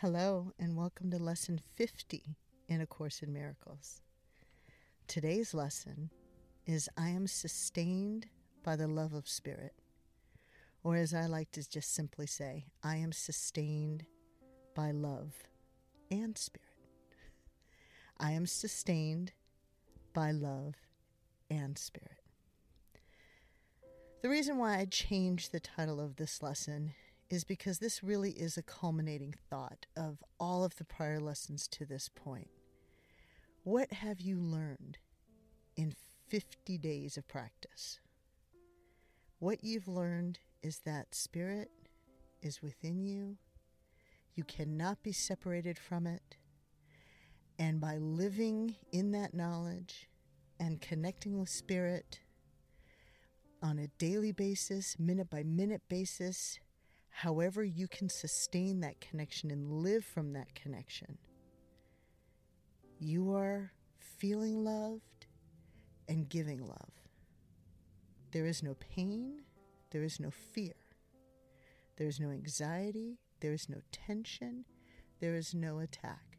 Hello, and welcome to Lesson 50 in A Course in Miracles. Today's lesson is I am sustained by the love of Spirit, or as I like to just simply say, I am sustained by love and Spirit. I am sustained by love and Spirit. The reason why I changed the title of this lesson is because this really is a culminating thought of all of the prior lessons to this point. What have you learned in 50 days of practice? What you've learned is that spirit is within you. You cannot be separated from it. And by living in that knowledge and connecting with spirit on a daily basis, minute by minute basis, however you can sustain that connection and live from that connection, you are feeling loved and giving love. There is no pain, there is no fear, there is no anxiety, there is no tension, there is no attack.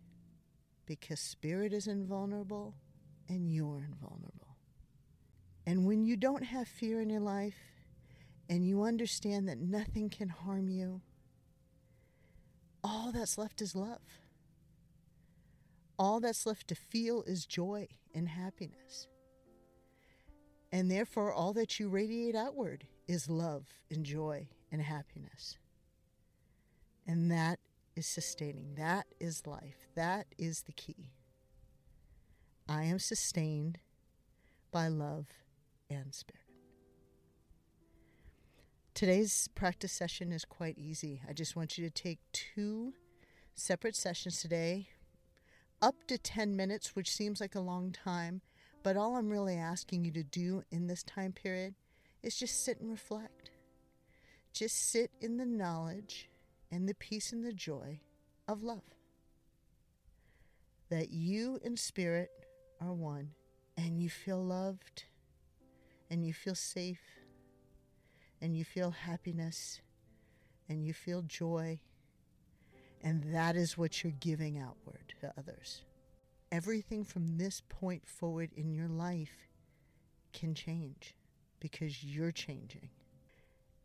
Because spirit is invulnerable and you're invulnerable. And when you don't have fear in your life, and you understand that nothing can harm you, all that's left is love. All that's left to feel is joy and happiness. And therefore, all that you radiate outward is love and joy and happiness. And that is sustaining. That is life. That is the key. I am sustained by love and spirit. Today's practice session is quite easy. I just want you to take two separate sessions today, up to 10 minutes, which seems like a long time, but all I'm really asking you to do in this time period is just sit and reflect. Just sit in the knowledge and the peace and the joy of love. That you and spirit are one, and you feel loved, and you feel safe and you feel happiness and you feel joy. And that is what you're giving outward to others. Everything from this point forward in your life can change because you're changing.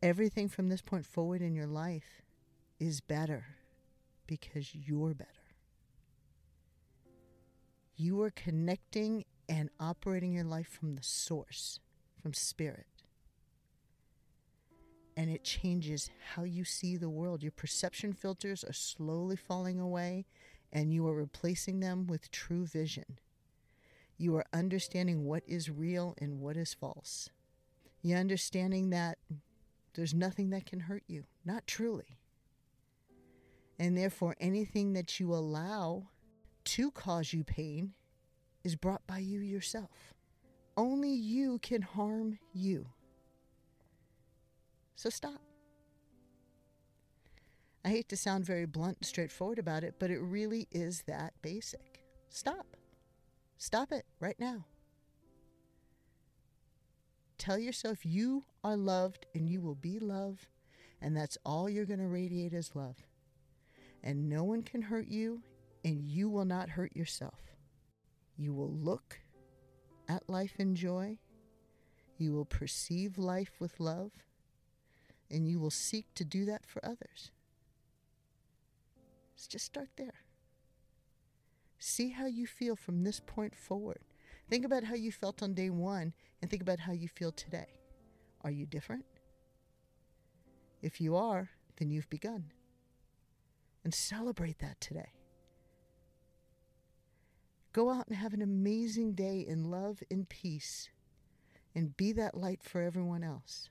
Everything from this point forward in your life is better because you're better. You are connecting and operating your life from the source, from spirit and it changes how you see the world. Your perception filters are slowly falling away, and you are replacing them with true vision. You are understanding what is real and what is false. You're understanding that there's nothing that can hurt you, not truly. And therefore, anything that you allow to cause you pain is brought by you yourself. Only you can harm you. So stop. I hate to sound very blunt and straightforward about it, but it really is that basic. Stop. Stop it right now. Tell yourself you are loved and you will be loved, and that's all you're going to radiate is love. And no one can hurt you, and you will not hurt yourself. You will look at life in joy, you will perceive life with love and you will seek to do that for others. Let's just start there. See how you feel from this point forward. Think about how you felt on day one and think about how you feel today. Are you different? If you are, then you've begun. And celebrate that today. Go out and have an amazing day in love and peace and be that light for everyone else.